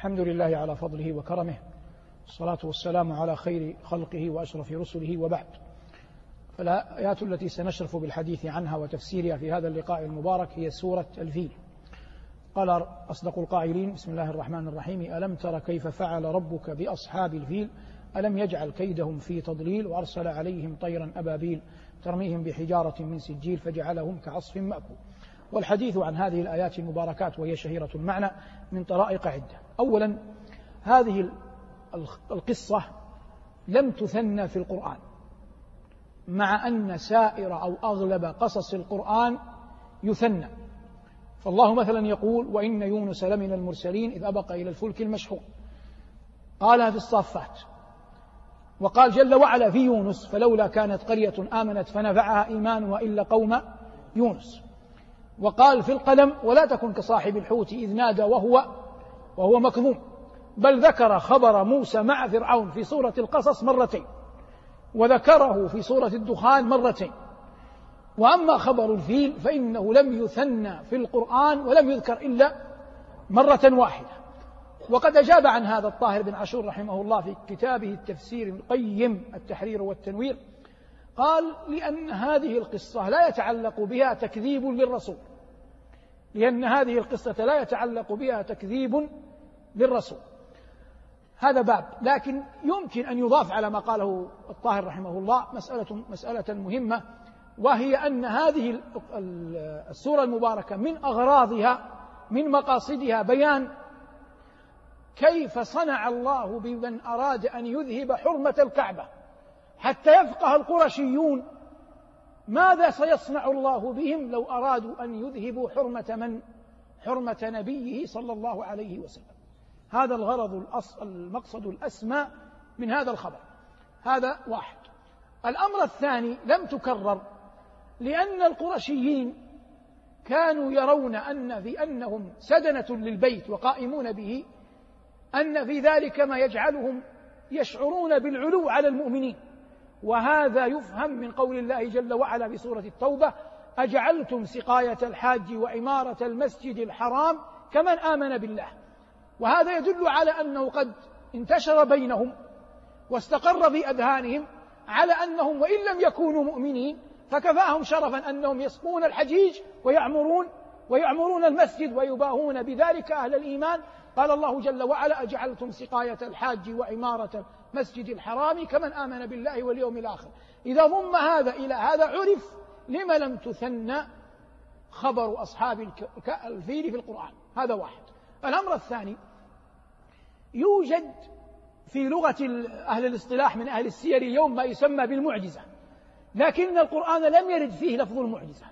الحمد لله على فضله وكرمه الصلاة والسلام على خير خلقه وأشرف رسله وبعد. فالآيات التي سنشرف بالحديث عنها وتفسيرها في هذا اللقاء المبارك هي سورة الفيل. قال أصدق القائلين بسم الله الرحمن الرحيم ألم تر كيف فعل ربك بأصحاب الفيل؟ ألم يجعل كيدهم في تضليل وأرسل عليهم طيرا أبابيل ترميهم بحجارة من سجيل فجعلهم كعصف مأكول؟ والحديث عن هذه الآيات المباركات وهي شهيرة المعنى من طرائق عدة. أولا هذه القصة لم تثنى في القرآن مع أن سائر أو أغلب قصص القرآن يثنى. فالله مثلا يقول وإن يونس لمن المرسلين إذ أبق إلى الفلك المشحون قالها في الصافات وقال جل وعلا في يونس فلولا كانت قرية آمنت فنفعها إيمانها إلا قوم يونس وقال في القلم ولا تكن كصاحب الحوت إذ نادى وهو وهو مكظوم. بل ذكر خبر موسى مع فرعون في سورة القصص مرتين وذكره في سورة الدخان مرتين. وأما خبر الفيل فإنه لم يثنى في القرآن ولم يذكر إلا مرة واحدة. وقد أجاب عن هذا الطاهر بن عاشور رحمه الله في كتابه التفسير القيم التحرير والتنوير. قال لأن هذه القصة لا يتعلق بها تكذيب للرسول. لأن هذه القصة لا يتعلق بها تكذيب للرسول. هذا باب. لكن يمكن أن يضاف على ما قاله الطاهر رحمه الله مسألة مسألة مهمة وهي أن هذه السورة المباركة من أغراضها من مقاصدها بيان كيف صنع الله بمن أراد أن يذهب حرمة الكعبة. حتى يفقه القرشيون ماذا سيصنع الله بهم لو أرادوا أن يذهبوا حرمة من؟ حرمة نبيه صلى الله عليه وسلم. هذا الغرض المقصد الأسمى من هذا الخبر. هذا واحد. الأمر الثاني لم تكرر لأن القرشيين كانوا يرون أن في أنهم سدنة للبيت وقائمون به أن في ذلك ما يجعلهم يشعرون بالعلو على المؤمنين. وهذا يفهم من قول الله جل وعلا في سورة التوبة أجعلتم سقاية الحاج وعمارة المسجد الحرام كمن آمن بالله. وهذا يدل على أنه قد انتشر بينهم واستقر في أذهانهم على أنهم وإن لم يكونوا مؤمنين فكفاهم شرفا أنهم يسقون الحجيج ويعمرون ويعمرون المسجد ويباهون بذلك أهل الإيمان. قال الله جل وعلا أجعلتم سقاية الحاج وعمارة مسجد الحرام كمن آمن بالله واليوم الآخر. إذا ضم هذا إلى هذا عرف لم لم تثنى خبر أصحاب الفيل في القرآن. هذا واحد. الأمر الثاني يوجد في لغة أهل الاصطلاح من أهل السير اليوم ما يسمى بالمعجزة. لكن القرآن لم يرد فيه لفظ المعجزة.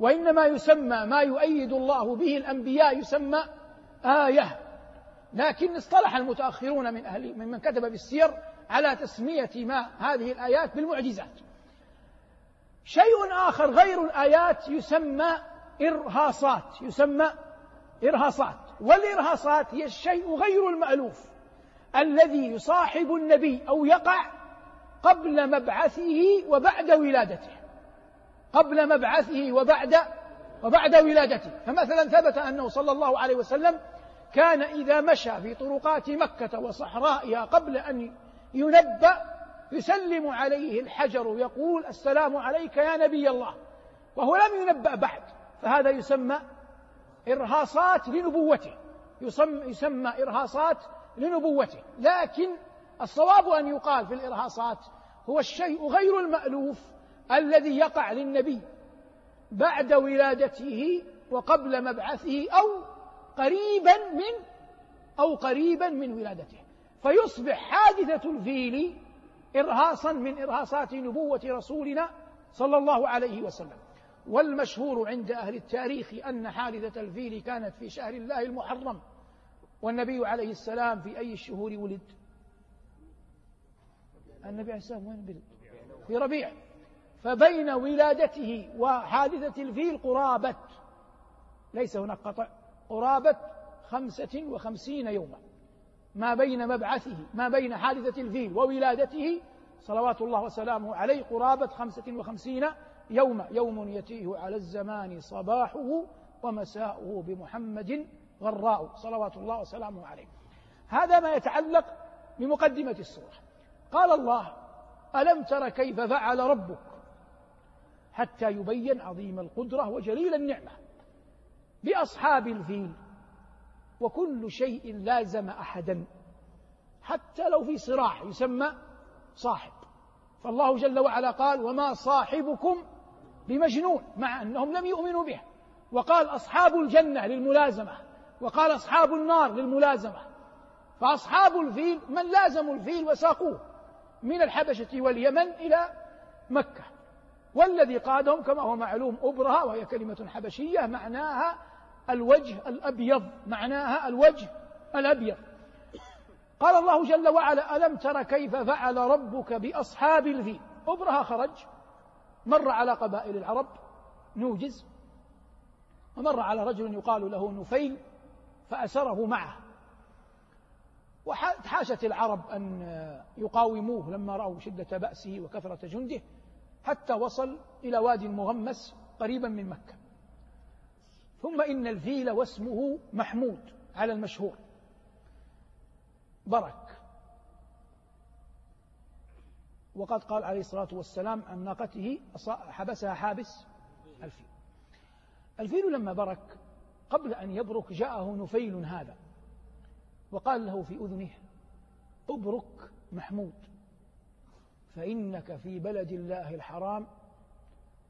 وإنما يسمى ما يؤيد الله به الأنبياء يسمى آية. لكن اصطلح المتأخرون من أهل ممن كتب بالسير على تسمية ما هذه الآيات بالمعجزات. شيء آخر غير الآيات يسمى إرهاصات يسمى إرهاصات. والإرهاصات هي الشيء غير المألوف الذي يصاحب النبي أو يقع قبل مبعثه وبعد ولادته. قبل مبعثه وبعد وبعد ولادته. فمثلا ثبت أنه صلى الله عليه وسلم كان إذا مشى في طرقات مكة وصحرائها قبل أن ينبأ يسلم عليه الحجر يقول السلام عليك يا نبي الله. وهو لم ينبأ بعد. فهذا يسمى إرهاصات لنبوته. يسمى, يسمى إرهاصات لنبوته. لكن الصواب أن يقال في الإرهاصات هو الشيء غير المألوف. الذي يقع للنبي بعد ولادته وقبل مبعثه أو قريبا من أو قريبا من ولادته. فيصبح حادثة الفيل إرهاصا من إرهاصات نبوة رسولنا صلى الله عليه وسلم. والمشهور عند أهل التاريخ أن حادثة الفيل كانت في شهر الله المحرم والنبي عليه السلام في أي الشهور ولد؟ النبي عليه السلام وين ولد في ربيع. فبين ولادته وحادثة الفيل قرابة. ليس هناك قطع. قرابة خمسة وخمسين يوما. ما بين مبعثه ما بين حادثة الفيل وولادته صلوات الله وسلامه عليه قرابة خمسة وخمسين يوما. يوم يتيه على الزمان صباحه ومساؤه بمحمد غراء صلوات الله وسلامه عليه. هذا ما يتعلق بمقدمة السورة. قال الله ألم تر كيف فعل ربك؟ حتى يبين عظيم القدرة وجليل النعمة. بأصحاب الفيل. وكل شيء لازم أحدا. حتى لو في صراع يسمى صاحب. فالله جل وعلا قال وما صاحبكم بمجنون مع أنهم لم يؤمنوا به. وقال أصحاب الجنة للملازمة. وقال أصحاب النار للملازمة. فأصحاب الفيل من لازموا الفيل وساقوه؟ من الحبشة واليمن إلى مكة. والذي قادهم كما هو معلوم أبرهة وهي كلمة حبشية معناها الوجه الأبيض معناها الوجه الأبيض. قال الله جل وعلا ألم تر كيف فعل ربك بأصحاب الفيل؟ أبرهة خرج مر على قبائل العرب نوجز ومر على رجل يقال له نفيل فأسره معه. وحاشت العرب أن يقاوموه لما رأوا شدة بأسه وكثرة جنده. حتى وصل إلى وادي مغمس قريبا من مكة. ثم إن الفيل واسمه محمود على المشهور. برك. وقد قال عليه الصلاة والسلام عن ناقته حبسها حابس الفيل. الفيل لما برك قبل أن يبرك جاءه نفيل هذا وقال له في أذنه أبرك محمود. فإنك في بلد الله الحرام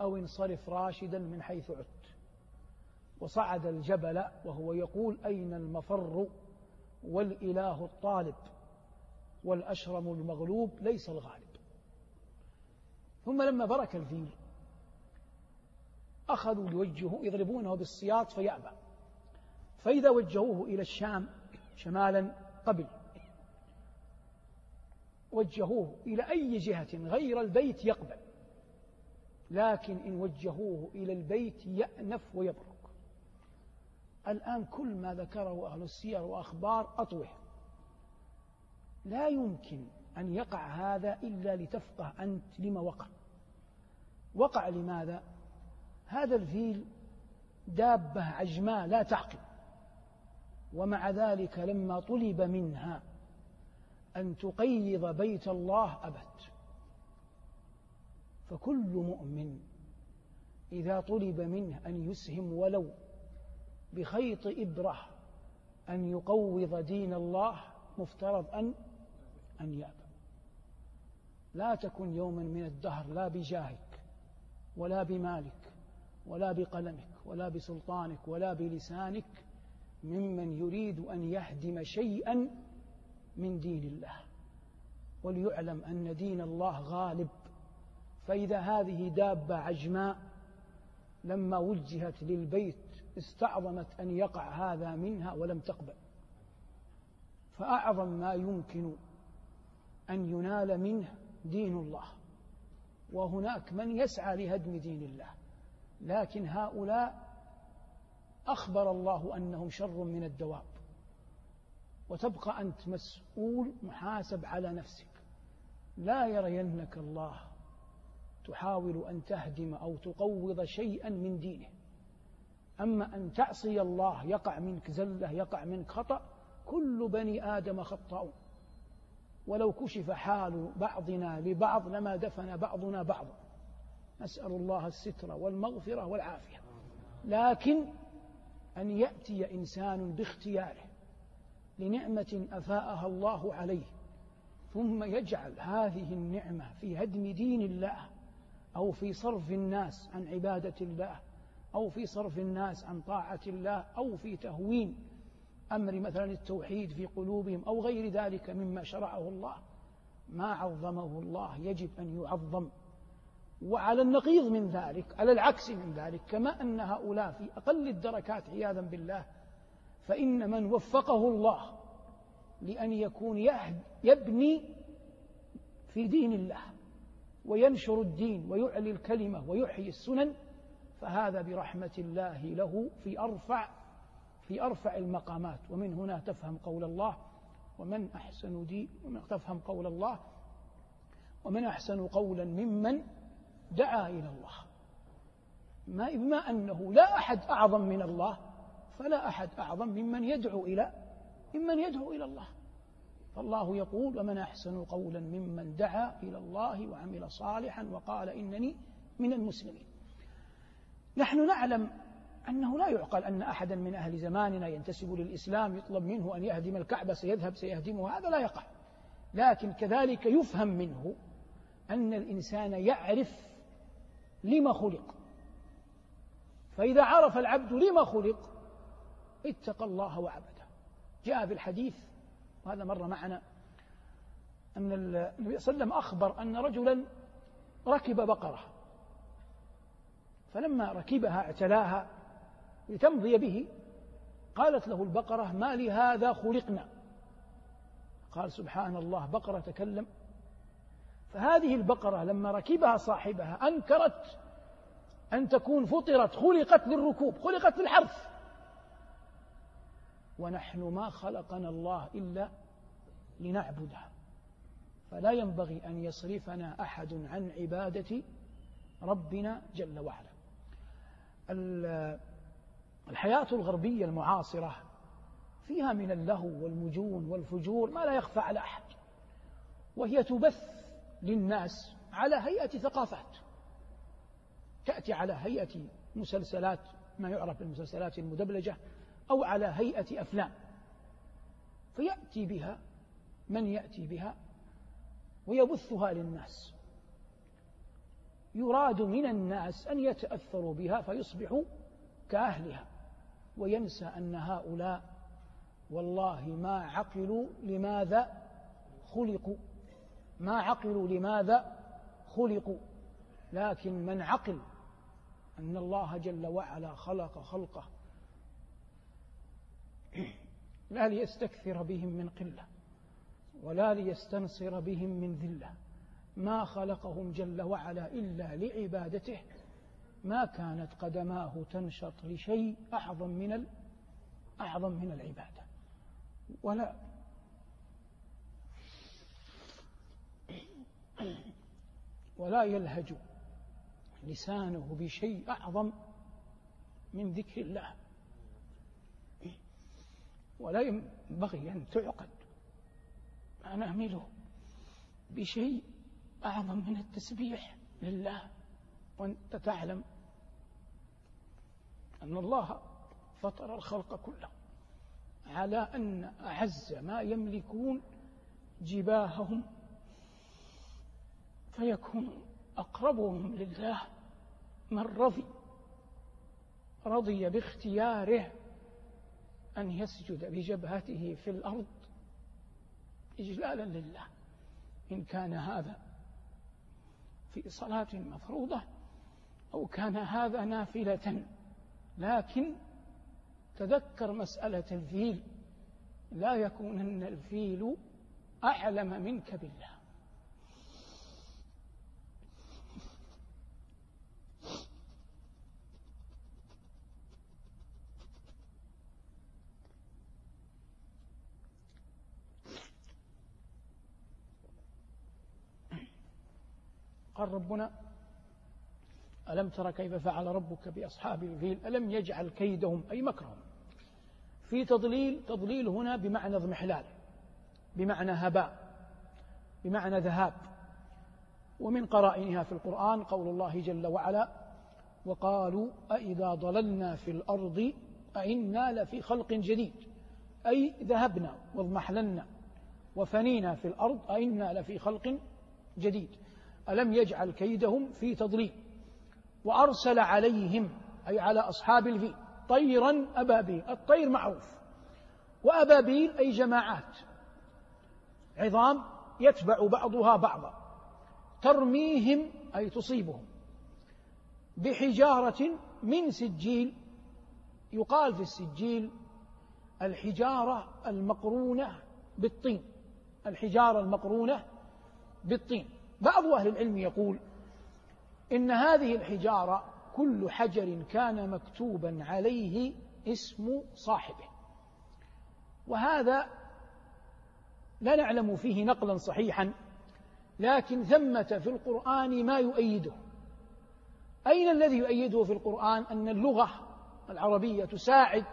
أو انصرف راشدا من حيث عدت. وصعد الجبل وهو يقول أين المفر والإله الطالب والأشرم المغلوب ليس الغالب. ثم لما برك الفيل أخذوا ليوجهوا يضربونه بالسياط فيأبى. فإذا وجهوه إلى الشام شمالا قبل وجهوه إلى أي جهة غير البيت يقبل. لكن إن وجهوه إلى البيت يأنف ويبرك الآن كل ما ذكره أهل السير وأخبار أطوح لا يمكن أن يقع هذا إلا لتفقه أنت لما وقع. وقع لماذا؟ هذا الفيل دابة عجماء لا تعقل. ومع ذلك لما طلب منها أن تقيض بيت الله أبت فكل مؤمن إذا طلب منه أن يسهم ولو بخيط إبرة أن يقوض دين الله مفترض أن أن يأبى. لا تكن يوما من الدهر لا بجاهك ولا بمالك ولا بقلمك ولا بسلطانك ولا بلسانك ممن يريد أن يهدم شيئا من دين الله وليعلم أن دين الله غالب. فإذا هذه دابة عجماء لما وجهت للبيت استعظمت أن يقع هذا منها ولم تقبل. فأعظم ما يمكن أن ينال منه دين الله. وهناك من يسعى لهدم دين الله لكن هؤلاء أخبر الله أنهم شر من الدواب. وتبقى أنت مسؤول محاسب على نفسك. لا يرينك الله تحاول أن تهدم أو تقوض شيئا من دينه. أما أن تعصي الله يقع منك زلة يقع منك خطأ كل بني آدم خطاؤون ولو كشف حال بعضنا لبعض لما دفن بعضنا بعضا. نسأل الله الستر والمغفرة والعافية. لكن أن يأتي إنسان باختياره. لنعمة أفاءها الله عليه. ثم يجعل هذه النعمة في هدم دين الله أو في صرف الناس عن عبادة الله أو في صرف الناس عن طاعة الله أو في تهوين أمر مثلا التوحيد في قلوبهم أو غير ذلك مما شرعه الله. ما عظمه الله يجب أن يعظم. وعلى النقيض من ذلك على العكس من ذلك كما أن هؤلاء في أقل الدركات عياذا بالله فإن من وفقه الله لأن يكون يبني في دين الله وينشر الدين ويعلي الكلمة ويحيي السنن فهذا برحمة الله له في أرفع في أرفع المقامات. ومن هنا تفهم قول الله ومن أحسن دي تفهم قول الله ومن أحسن قولا ممن دعا إلى الله. ما بما أنه لا أحد أعظم من الله فلا أحد أعظم ممن يدعو إلى ممن يدعو إلى الله. فالله يقول ومن أحسن قولا ممن دعا إلى الله وعمل صالحا وقال إنني من المسلمين. نحن نعلم أنه لا يعقل أن أحدا من أهل زماننا ينتسب للإسلام يطلب منه أن يهدم الكعبة سيذهب سيهدمها هذا لا يقع. لكن كذلك يفهم منه أن الإنسان يعرف لما خلق. فإذا عرف العبد لما خلق اتقى الله وعبده جاء في الحديث وهذا مر معنا أن النبي صلى الله عليه وسلم أخبر أن رجلا ركب بقرة. فلما ركبها اعتلاها لتمضي به قالت له البقرة ما لهذا خلقنا. قال سبحان الله بقرة تكلم. فهذه البقرة لما ركبها صاحبها أنكرت أن تكون فطرت خلقت للركوب خلقت للحرث. ونحن ما خلقنا الله إلا لنعبده. فلا ينبغي أن يصرفنا أحد عن عبادة ربنا جل وعلا. الحياة الغربية المعاصرة فيها من اللهو والمجون والفجور ما لا يخفى على أحد وهي تبث للناس على هيئة ثقافات. تأتي على هيئة مسلسلات ما يعرف بالمسلسلات المدبلجة أو على هيئة أفلام فيأتي بها من يأتي بها ويبثها للناس. يراد من الناس أن يتأثروا بها فيصبحوا كأهلها وينسى أن هؤلاء والله ما عقلوا لماذا خلقوا ما عقلوا لماذا خلقوا. لكن من عقل أن الله جل وعلا خلق خلقه لا ليستكثر بهم من قلة ولا ليستنصر بهم من ذلة. ما خلقهم جل وعلا إلا لعبادته. ما كانت قدماه تنشط لشيء أعظم من أعظم من العبادة. ولا ولا يلهج لسانه بشيء أعظم من ذكر الله. ولا ينبغي أن تعقد. ما نعمله بشيء أعظم من التسبيح لله. وأنت تعلم أن الله فطر الخلق كله على أن أعز ما يملكون جباههم فيكون أقربهم لله من رضي رضي باختياره. أن يسجد بجبهته في الأرض إجلالا لله إن كان هذا في صلاة مفروضة أو كان هذا نافلة. لكن تذكر مسألة الفيل لا يكونن الفيل أعلم منك بالله. قال ربنا ألم تر كيف فعل ربك بأصحاب الفيل؟ ألم يجعل كيدهم أي مكرهم. في تضليل تضليل هنا بمعنى اضمحلال بمعنى هباء بمعنى ذهاب. ومن قرائنها في القرآن قول الله جل وعلا وقالوا أإذا ضللنا في الأرض أئنا لفي خلق جديد. أي ذهبنا واضمحللنا وفنينا في الأرض أئنا لفي خلق جديد. ألم يجعل كيدهم في تضليل وأرسل عليهم أي على أصحاب الفيل طيرا أبابيل الطير معروف. وأبابيل أي جماعات. عظام يتبع بعضها بعضا. ترميهم أي تصيبهم. بحجارة من سجيل يقال في السجيل الحجارة المقرونة بالطين. الحجارة المقرونة بالطين. بعض أهل العلم يقول إن هذه الحجارة كل حجر كان مكتوبا عليه اسم صاحبه. وهذا لا نعلم فيه نقلا صحيحا لكن ثمة في القرآن ما يؤيده. أين الذي يؤيده في القرآن؟ أن اللغة العربية تساعد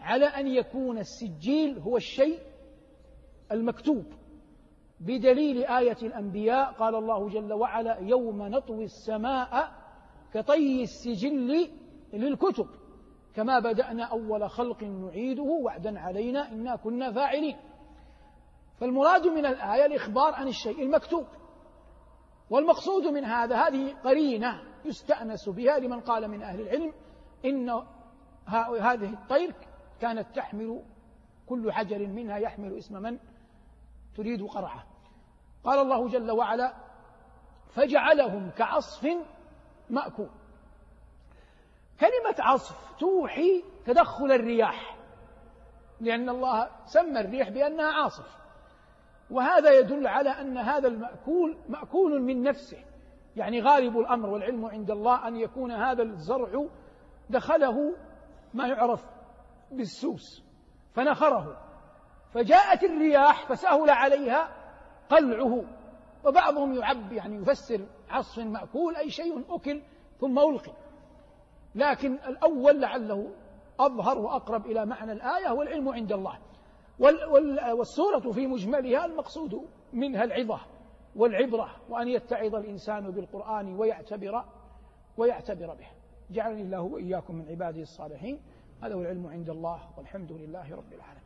على أن يكون السجيل هو الشيء المكتوب. بدليل آية الأنبياء قال الله جل وعلا يوم نطوي السماء كطي السجل للكتب كما بدأنا أول خلق نعيده وعدا علينا إنا كنا فاعلين. فالمراد من الآية الإخبار عن الشيء المكتوب. والمقصود من هذا هذه قرينة يستأنس بها لمن قال من أهل العلم إن هذه الطير كانت تحمل كل حجر منها يحمل اسم من؟ تريد قرعة. قال الله جل وعلا فجعلهم كعصف مأكول. كلمة عصف توحي تدخل الرياح لأن الله سمى الريح بأنها عاصف. وهذا يدل على أن هذا المأكول مأكول من نفسه. يعني غالب الأمر والعلم عند الله أن يكون هذا الزرع دخله ما يعرف بالسوس فنخره. فجاءت الرياح فسهل عليها قلعه وبعضهم يعب يعني يفسر عصف مأكول أي شيء أكل ثم ألقي. لكن الأول لعله أظهر وأقرب إلى معنى الآية والعلم عند الله. والسورة في مجملها المقصود منها العظة والعبرة وأن يتعظ الإنسان بالقرآن ويعتبر ويعتبر به. جعلني الله وإياكم من عباده الصالحين. هذا هو العلم عند الله والحمد لله رب العالمين.